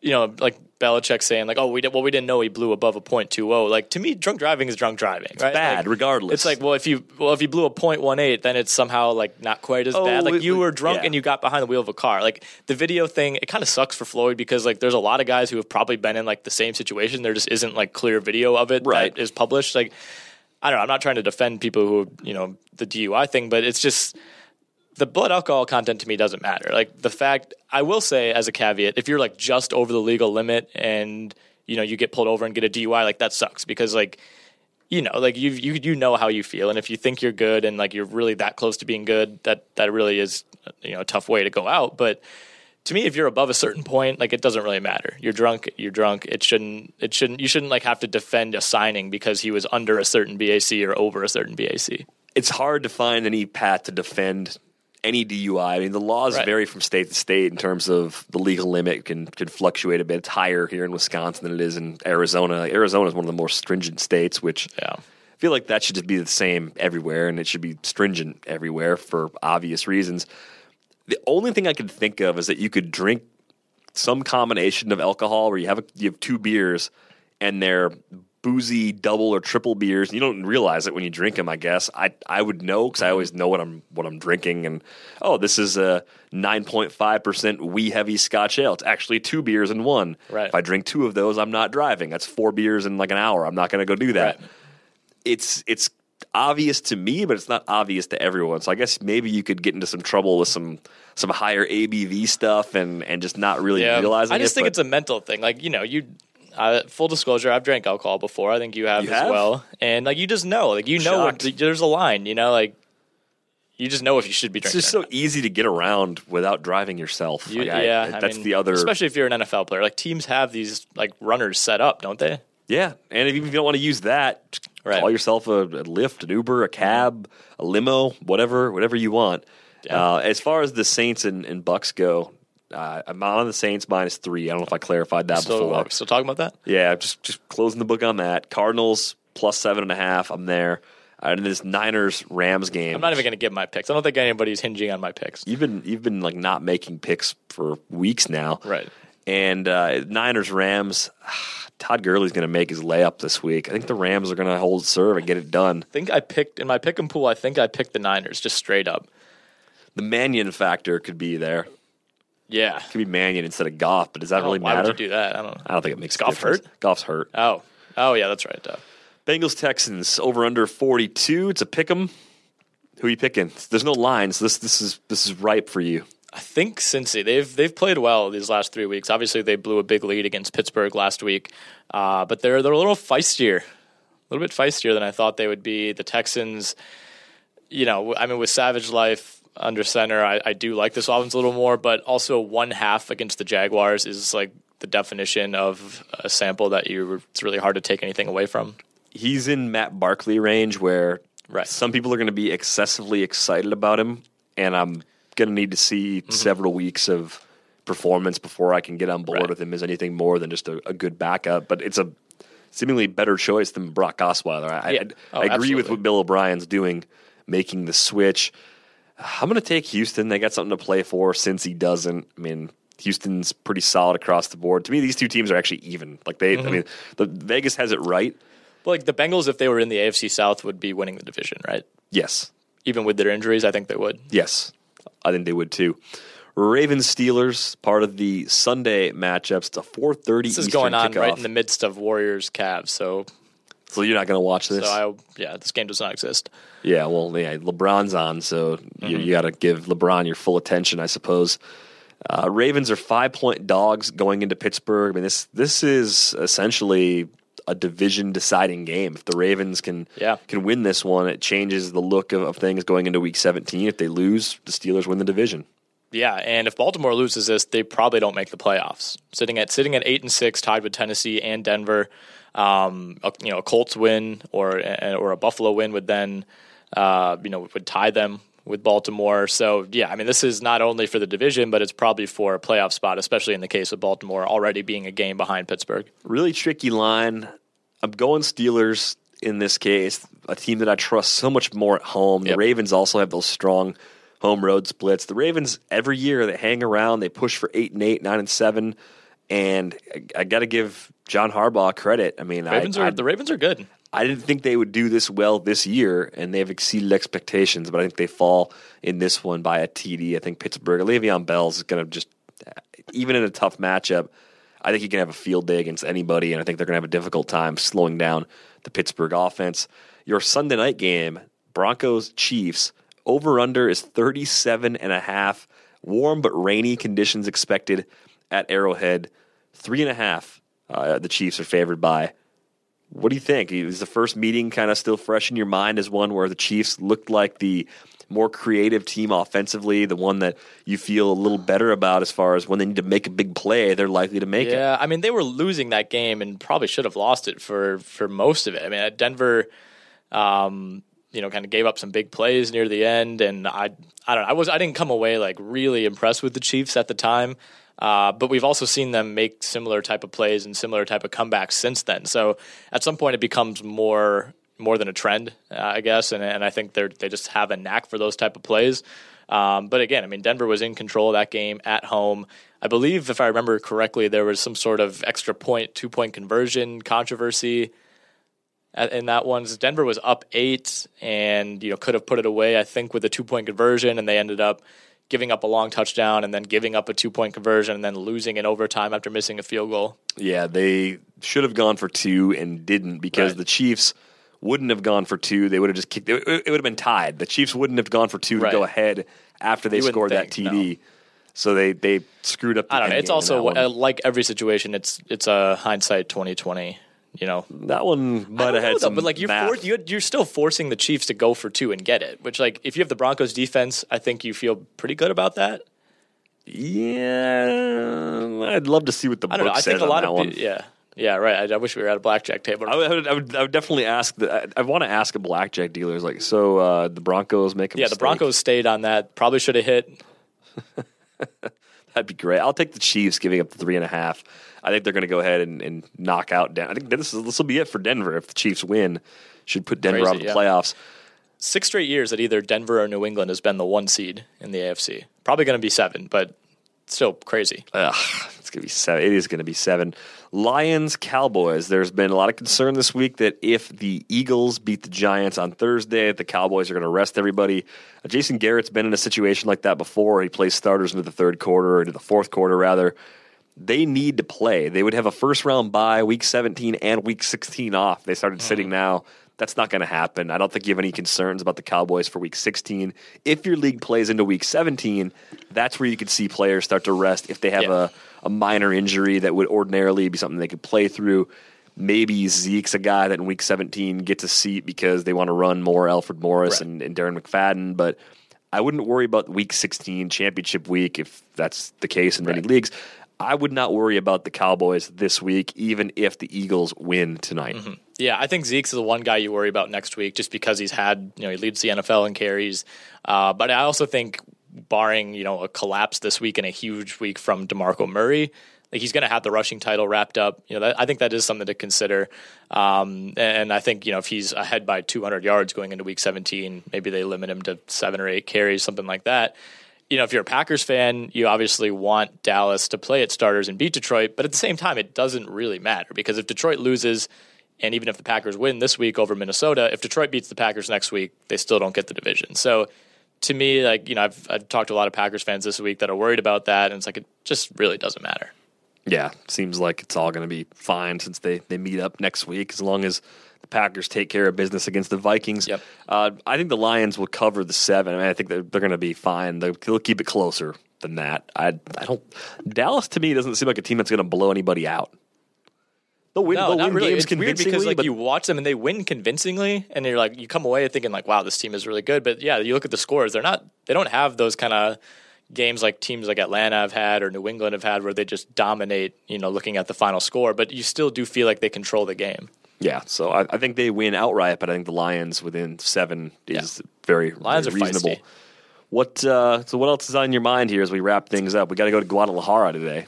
you know, like Belichick saying like, "Oh, we did, well, we didn't know he blew above a .20." Like to me, drunk driving is drunk driving. It's right? bad, like, regardless. It's like, well, if you well if you blew a .18, then it's somehow like not quite as oh, bad. Like it, you were drunk yeah. and you got behind the wheel of a car. Like the video thing, it kind of sucks for Floyd because like there's a lot of guys who have probably been in like the same situation. There just isn't like clear video of it right. that is published. Like I don't know. I'm not trying to defend people who you know the DUI thing, but it's just the blood alcohol content to me doesn't matter. Like the fact, I will say as a caveat, if you're like just over the legal limit and you know you get pulled over and get a DUI, like that sucks because like you know like you you you know how you feel, and if you think you're good and like you're really that close to being good, that that really is you know a tough way to go out. But to me, if you're above a certain point, like it doesn't really matter. You're drunk. You're drunk. It shouldn't. It shouldn't. You shouldn't like have to defend a signing because he was under a certain BAC or over a certain BAC. It's hard to find any path to defend any DUI. I mean, the laws right. vary from state to state in terms of the legal limit can can fluctuate a bit. It's higher here in Wisconsin than it is in Arizona. Arizona is one of the more stringent states, which yeah. I feel like that should just be the same everywhere, and it should be stringent everywhere for obvious reasons. The only thing I could think of is that you could drink some combination of alcohol where you have a, you have two beers and they're boozy double or triple beers. You don't realize it when you drink them. I guess I I would know because I always know what I'm what I'm drinking. And oh, this is a nine point five percent wee heavy Scotch ale. It's actually two beers in one. Right. If I drink two of those, I'm not driving. That's four beers in like an hour. I'm not going to go do that. Right. It's it's obvious to me, but it's not obvious to everyone. So I guess maybe you could get into some trouble with some some higher ABV stuff and and just not really yeah. realizing. I just it, think it's a mental thing. Like you know, you uh, full disclosure, I've drank alcohol before. I think you have you as have? well. And like you just know, like you know, there's a line. You know, like you just know if you should be drinking. It's just so easy to get around without driving yourself. You, like yeah, I, that's mean, the other. Especially if you're an NFL player, like teams have these like runners set up, don't they? Yeah, and if you don't want to use that, right. call yourself a, a Lyft, an Uber, a cab, a limo, whatever, whatever you want. Uh, as far as the Saints and, and Bucks go, Uh, I'm on the Saints minus three. I don't know if I clarified that Still, before. we still talking about that? Yeah, just just closing the book on that. Cardinals plus seven and a half. I'm there. Uh, And this Niners Rams game. I'm not even going to give my picks. I don't think anybody's hinging on my picks. You've been you've been like not making picks for weeks now, Right. And uh, Niners Rams. Todd Gurley's going to make his layup this week. I think the Rams are going to hold serve and get it done. I think I picked in my pick and pool. I think I picked the Niners just straight up. The Mannion factor could be there. Yeah. It could be Mannion instead of Goff, but does that Oh, really why matter? would you do that? I don't. I don't think it makes Goff hurt? Goff's hurt. Oh. Oh yeah, that's right. Uh, Bengals Texans over under 42. It's a pick 'em. Who are you picking? There's no lines. This this is this is ripe for you. I think Cincy they've they've played well these last three weeks. Obviously, they blew a big lead against Pittsburgh last week, uh, but they're they're a little feistier, a little bit feistier than I thought they would be. The Texans, you know, I mean, with Savage Life under center, I, I do like this offense a little more, but also one half against the Jaguars is like the definition of a sample that you it's really hard to take anything away from. He's in Matt Barkley range where Right. some people are going to be excessively excited about him, and I'm going to need to see Mm-hmm. several weeks of performance before I can get on board Right. with him as anything more than just a, a good backup. But it's a seemingly better choice than Brock Osweiler. I, Yeah. I, Oh, I agree with what Bill O'Brien's doing, making the switch. I'm going to take Houston. They got something to play for since he doesn't. I mean, Houston's pretty solid across the board. To me, these two teams are actually even. Like they, Mm-hmm. I mean, the Vegas has it right. But like the Bengals, if they were in the AFC South, would be winning the division, right? Yes, Even with their injuries, I think they would. yes, I think they would too. Ravens Steelers, part of the Sunday matchups. It's a 4:30 This is Eastern going on kickoff. right in the midst of Warriors Cavs, so so you're not going to watch this. so I yeah, this game does not exist. Yeah, well, yeah, LeBron's on, so Mm-hmm. you, you got to give LeBron your full attention, I suppose. Uh, Ravens are five point dogs going into Pittsburgh. I mean, this this is essentially a division deciding game. If the Ravens can Yeah. can win this one, it changes the look of, of things going into Week 17. If they lose, the Steelers win the division. Yeah, and if Baltimore loses this, they probably don't make the playoffs. Sitting at sitting at eight and six, tied with Tennessee and Denver. Um, a, you know, a Colts win or or a Buffalo win would then, uh, you know, would tie them with Baltimore. So yeah, I mean, this is not only for the division, but it's probably for a playoff spot, especially in the case of Baltimore already being a game behind Pittsburgh. Really tricky line. I'm going Steelers in this case, a team that I trust so much more at home. The Yep. Ravens also have those strong home road splits. The Ravens every year they hang around, they push for eight and eight, nine and seven, and I, I got to give John Harbaugh credit. I mean, Ravens I, are I, the Ravens are good. I didn't think they would do this well this year, and they've exceeded expectations. But I think they fall in this one by a TD. I think Pittsburgh, Le'Veon Bell's is going to just, even in a tough matchup, I think he can have a field day against anybody, and I think they're going to have a difficult time slowing down the Pittsburgh offense. Your Sunday night game, Broncos Chiefs, over under is 37 and a half. Warm but rainy conditions expected at Arrowhead. Three and a half. Uh, the Chiefs are favored by. What do you think? Is the first meeting kind of still fresh in your mind as one where the Chiefs looked like the more creative team offensively, the one that you feel a little better about as far as when they need to make a big play, they're likely to make it? Yeah, I mean they were losing that game and probably should have lost it for for most of it. I mean Denver, um, you know, kind of gave up some big plays near the end, and I I don't I was I didn't come away like really impressed with the Chiefs at the time. Uh, but we've also seen them make similar type of plays and similar type of comebacks since then. So at some point, it becomes more more than a trend, uh, I guess. And, and I think they they just have a knack for those type of plays. Um, but again, I mean, Denver was in control of that game at home. I believe, if I remember correctly, there was some sort of extra point, two point conversion controversy in that one. Denver was up eight and you know could have put it away. I think with a two point conversion, and they ended up giving up a long touchdown and then giving up a two point conversion and then losing in overtime after missing a field goal. Yeah, they should have gone for two and didn't because Right. the Chiefs wouldn't have gone for two. They would have just kicked. It, it would have been tied. The Chiefs wouldn't have gone for two Right. to go ahead after they You scored that think, TD. So they they screwed up. The I don't know. It's also uh, like every situation. It's it's a hindsight twenty twenty. You know, that one might have know, had though, some. but like you're, math. for, you're you're still forcing the Chiefs to go for two and get it. Which like if you have the Broncos defense, I think you feel pretty good about that. Yeah, I'd love to see what the I don't book know. I think a on lot that of one. yeah yeah right. I, I wish we were at a blackjack table. I would, I would, I would, definitely ask. The, I, I want to ask a blackjack dealer. Like, so uh, the Broncos make a yeah, the? Broncos stayed on that. Probably should have hit. That'd be great. I'll take the Chiefs giving up the three and a half. I think they're going to go ahead and, and knock out. Den- I think this is, this will be it for Denver if the Chiefs win. Should put Denver Crazy, out of the yeah. playoffs. Six straight years that either Denver or New England has been the one seed in the AFC. Probably going to be seven, but still crazy. Ugh, it's gonna be seven. It is gonna be seven. Lions Cowboys. There's been a lot of concern this week that if the Eagles beat the Giants on Thursday, the Cowboys are going to rest everybody. Uh, Jason Garrett's been in a situation like that before. He plays starters into the third quarter or into the fourth quarter rather. They need to play. They would have a first round bye, week 17 and week 16 off. They started sitting now. That's not going to happen. I don't think you have any concerns about the Cowboys for week 16. If your league plays into week 17, that's where you could see players start to rest if they have Yeah. a, a minor injury that would ordinarily be something they could play through. Maybe Zeke's a guy that in week 17 gets a seat because they want to run more Alfred Morris Right. and, and Darren McFadden. But I wouldn't worry about week 16 championship week if that's the case in many Right. leagues. I would not worry about the Cowboys this week, even if the Eagles win tonight. Yeah, I think Zeke's the one guy you worry about next week just because he's had, you know, he leads the NFL in carries. Uh, but I also think, barring, you know, a collapse this week and a huge week from DeMarco Murray, like he's going to have the rushing title wrapped up. You know, that, I think that is something to consider. Um, and I think, you know, if he's ahead by 200 yards going into week 17, maybe they limit him to seven or eight carries, something like that. You know, if you're a Packers fan, you obviously want Dallas to play at starters and beat Detroit, but at the same time, it doesn't really matter because if Detroit loses, and even if the Packers win this week over Minnesota, if Detroit beats the Packers next week, they still don't get the division. So to me, like, you know, I've, I've talked to a lot of Packers fans this week that are worried about that. And it's like, it just really doesn't matter. Yeah, seems like it's all going to be fine since they, they meet up next week as long as the Packers take care of business against the Vikings. Yep. Uh, I think the Lions will cover the seven. I mean, I think they're, they're going to be fine. They'll, they'll keep it closer than that. I I don't. Dallas to me doesn't seem like a team that's going to blow anybody out. They'll win, No, they'll not win really. games It's weird because like you watch them and they win convincingly, and you're like, you come away thinking like, wow, this team is really good. But yeah, you look at the scores; they're not. They don't have those kind of games like teams like Atlanta have had or New England have had, where they just dominate. You know, looking at the final score, but you still do feel like they control the game. yeah. So I, I think they win outright, but I think the Lions within seven is very, Lions very are reasonable. feisty. What uh, so? What else is on your mind here as we wrap things up? We got to go to Guadalajara today.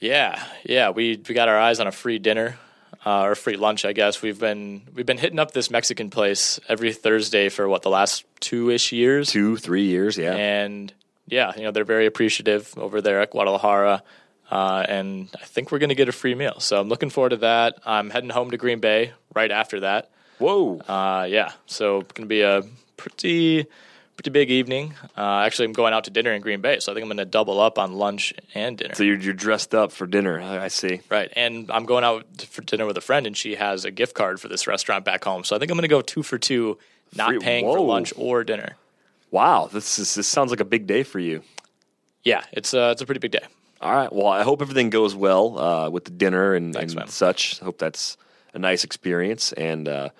Yeah, yeah, we we got our eyes on a free dinner uh, or free lunch, I guess. We've been we've been hitting up this Mexican place every Thursday for what the last two ish years, Two, three years. Yeah. and yeah, you know they're very appreciative over there at Guadalajara, uh, and I think we're going to get a free meal. So I'm looking forward to that. I'm heading home to Green Bay right after that. Whoa. Uh, yeah, so it's going to be a pretty pretty big evening. Uh, actually, I'm going out to dinner in Green Bay, so I think I'm going to double up on lunch and dinner. So you're, you're dressed up for dinner. I see. Right. And I'm going out for dinner with a friend, and she has a gift card for this restaurant back home. So I think I'm going to go two for two, not Free- paying for lunch or dinner. Wow, this is, this sounds like a big day for you. Yeah, it's uh, it's a pretty big day. All right. Well, I hope everything goes well uh, with the dinner and, Thanks, and such. I hope that's a nice experience. And uh,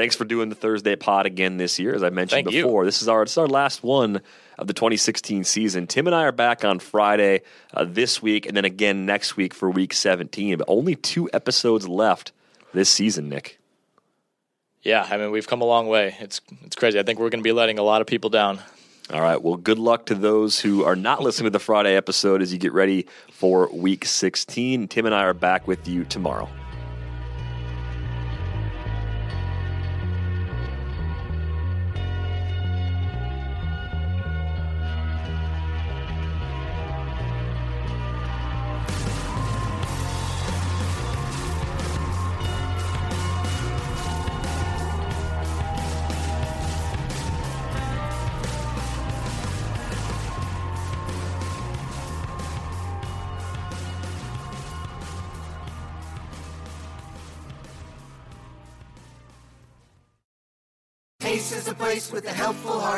thanks for doing the Thursday pod again this year. As I mentioned Thank you. before, this is our this is our last one of the 2016 season. Tim and I are back on Friday uh, this week, and then again next week for Week 17. But only two episodes left this season, Nick. Yeah, I mean we've come a long way. It's it's crazy. I think we're going to be letting a lot of people down. All right. Well, good luck to those who are not listening to the Friday episode as you get ready for week 16. Tim and I are back with you tomorrow.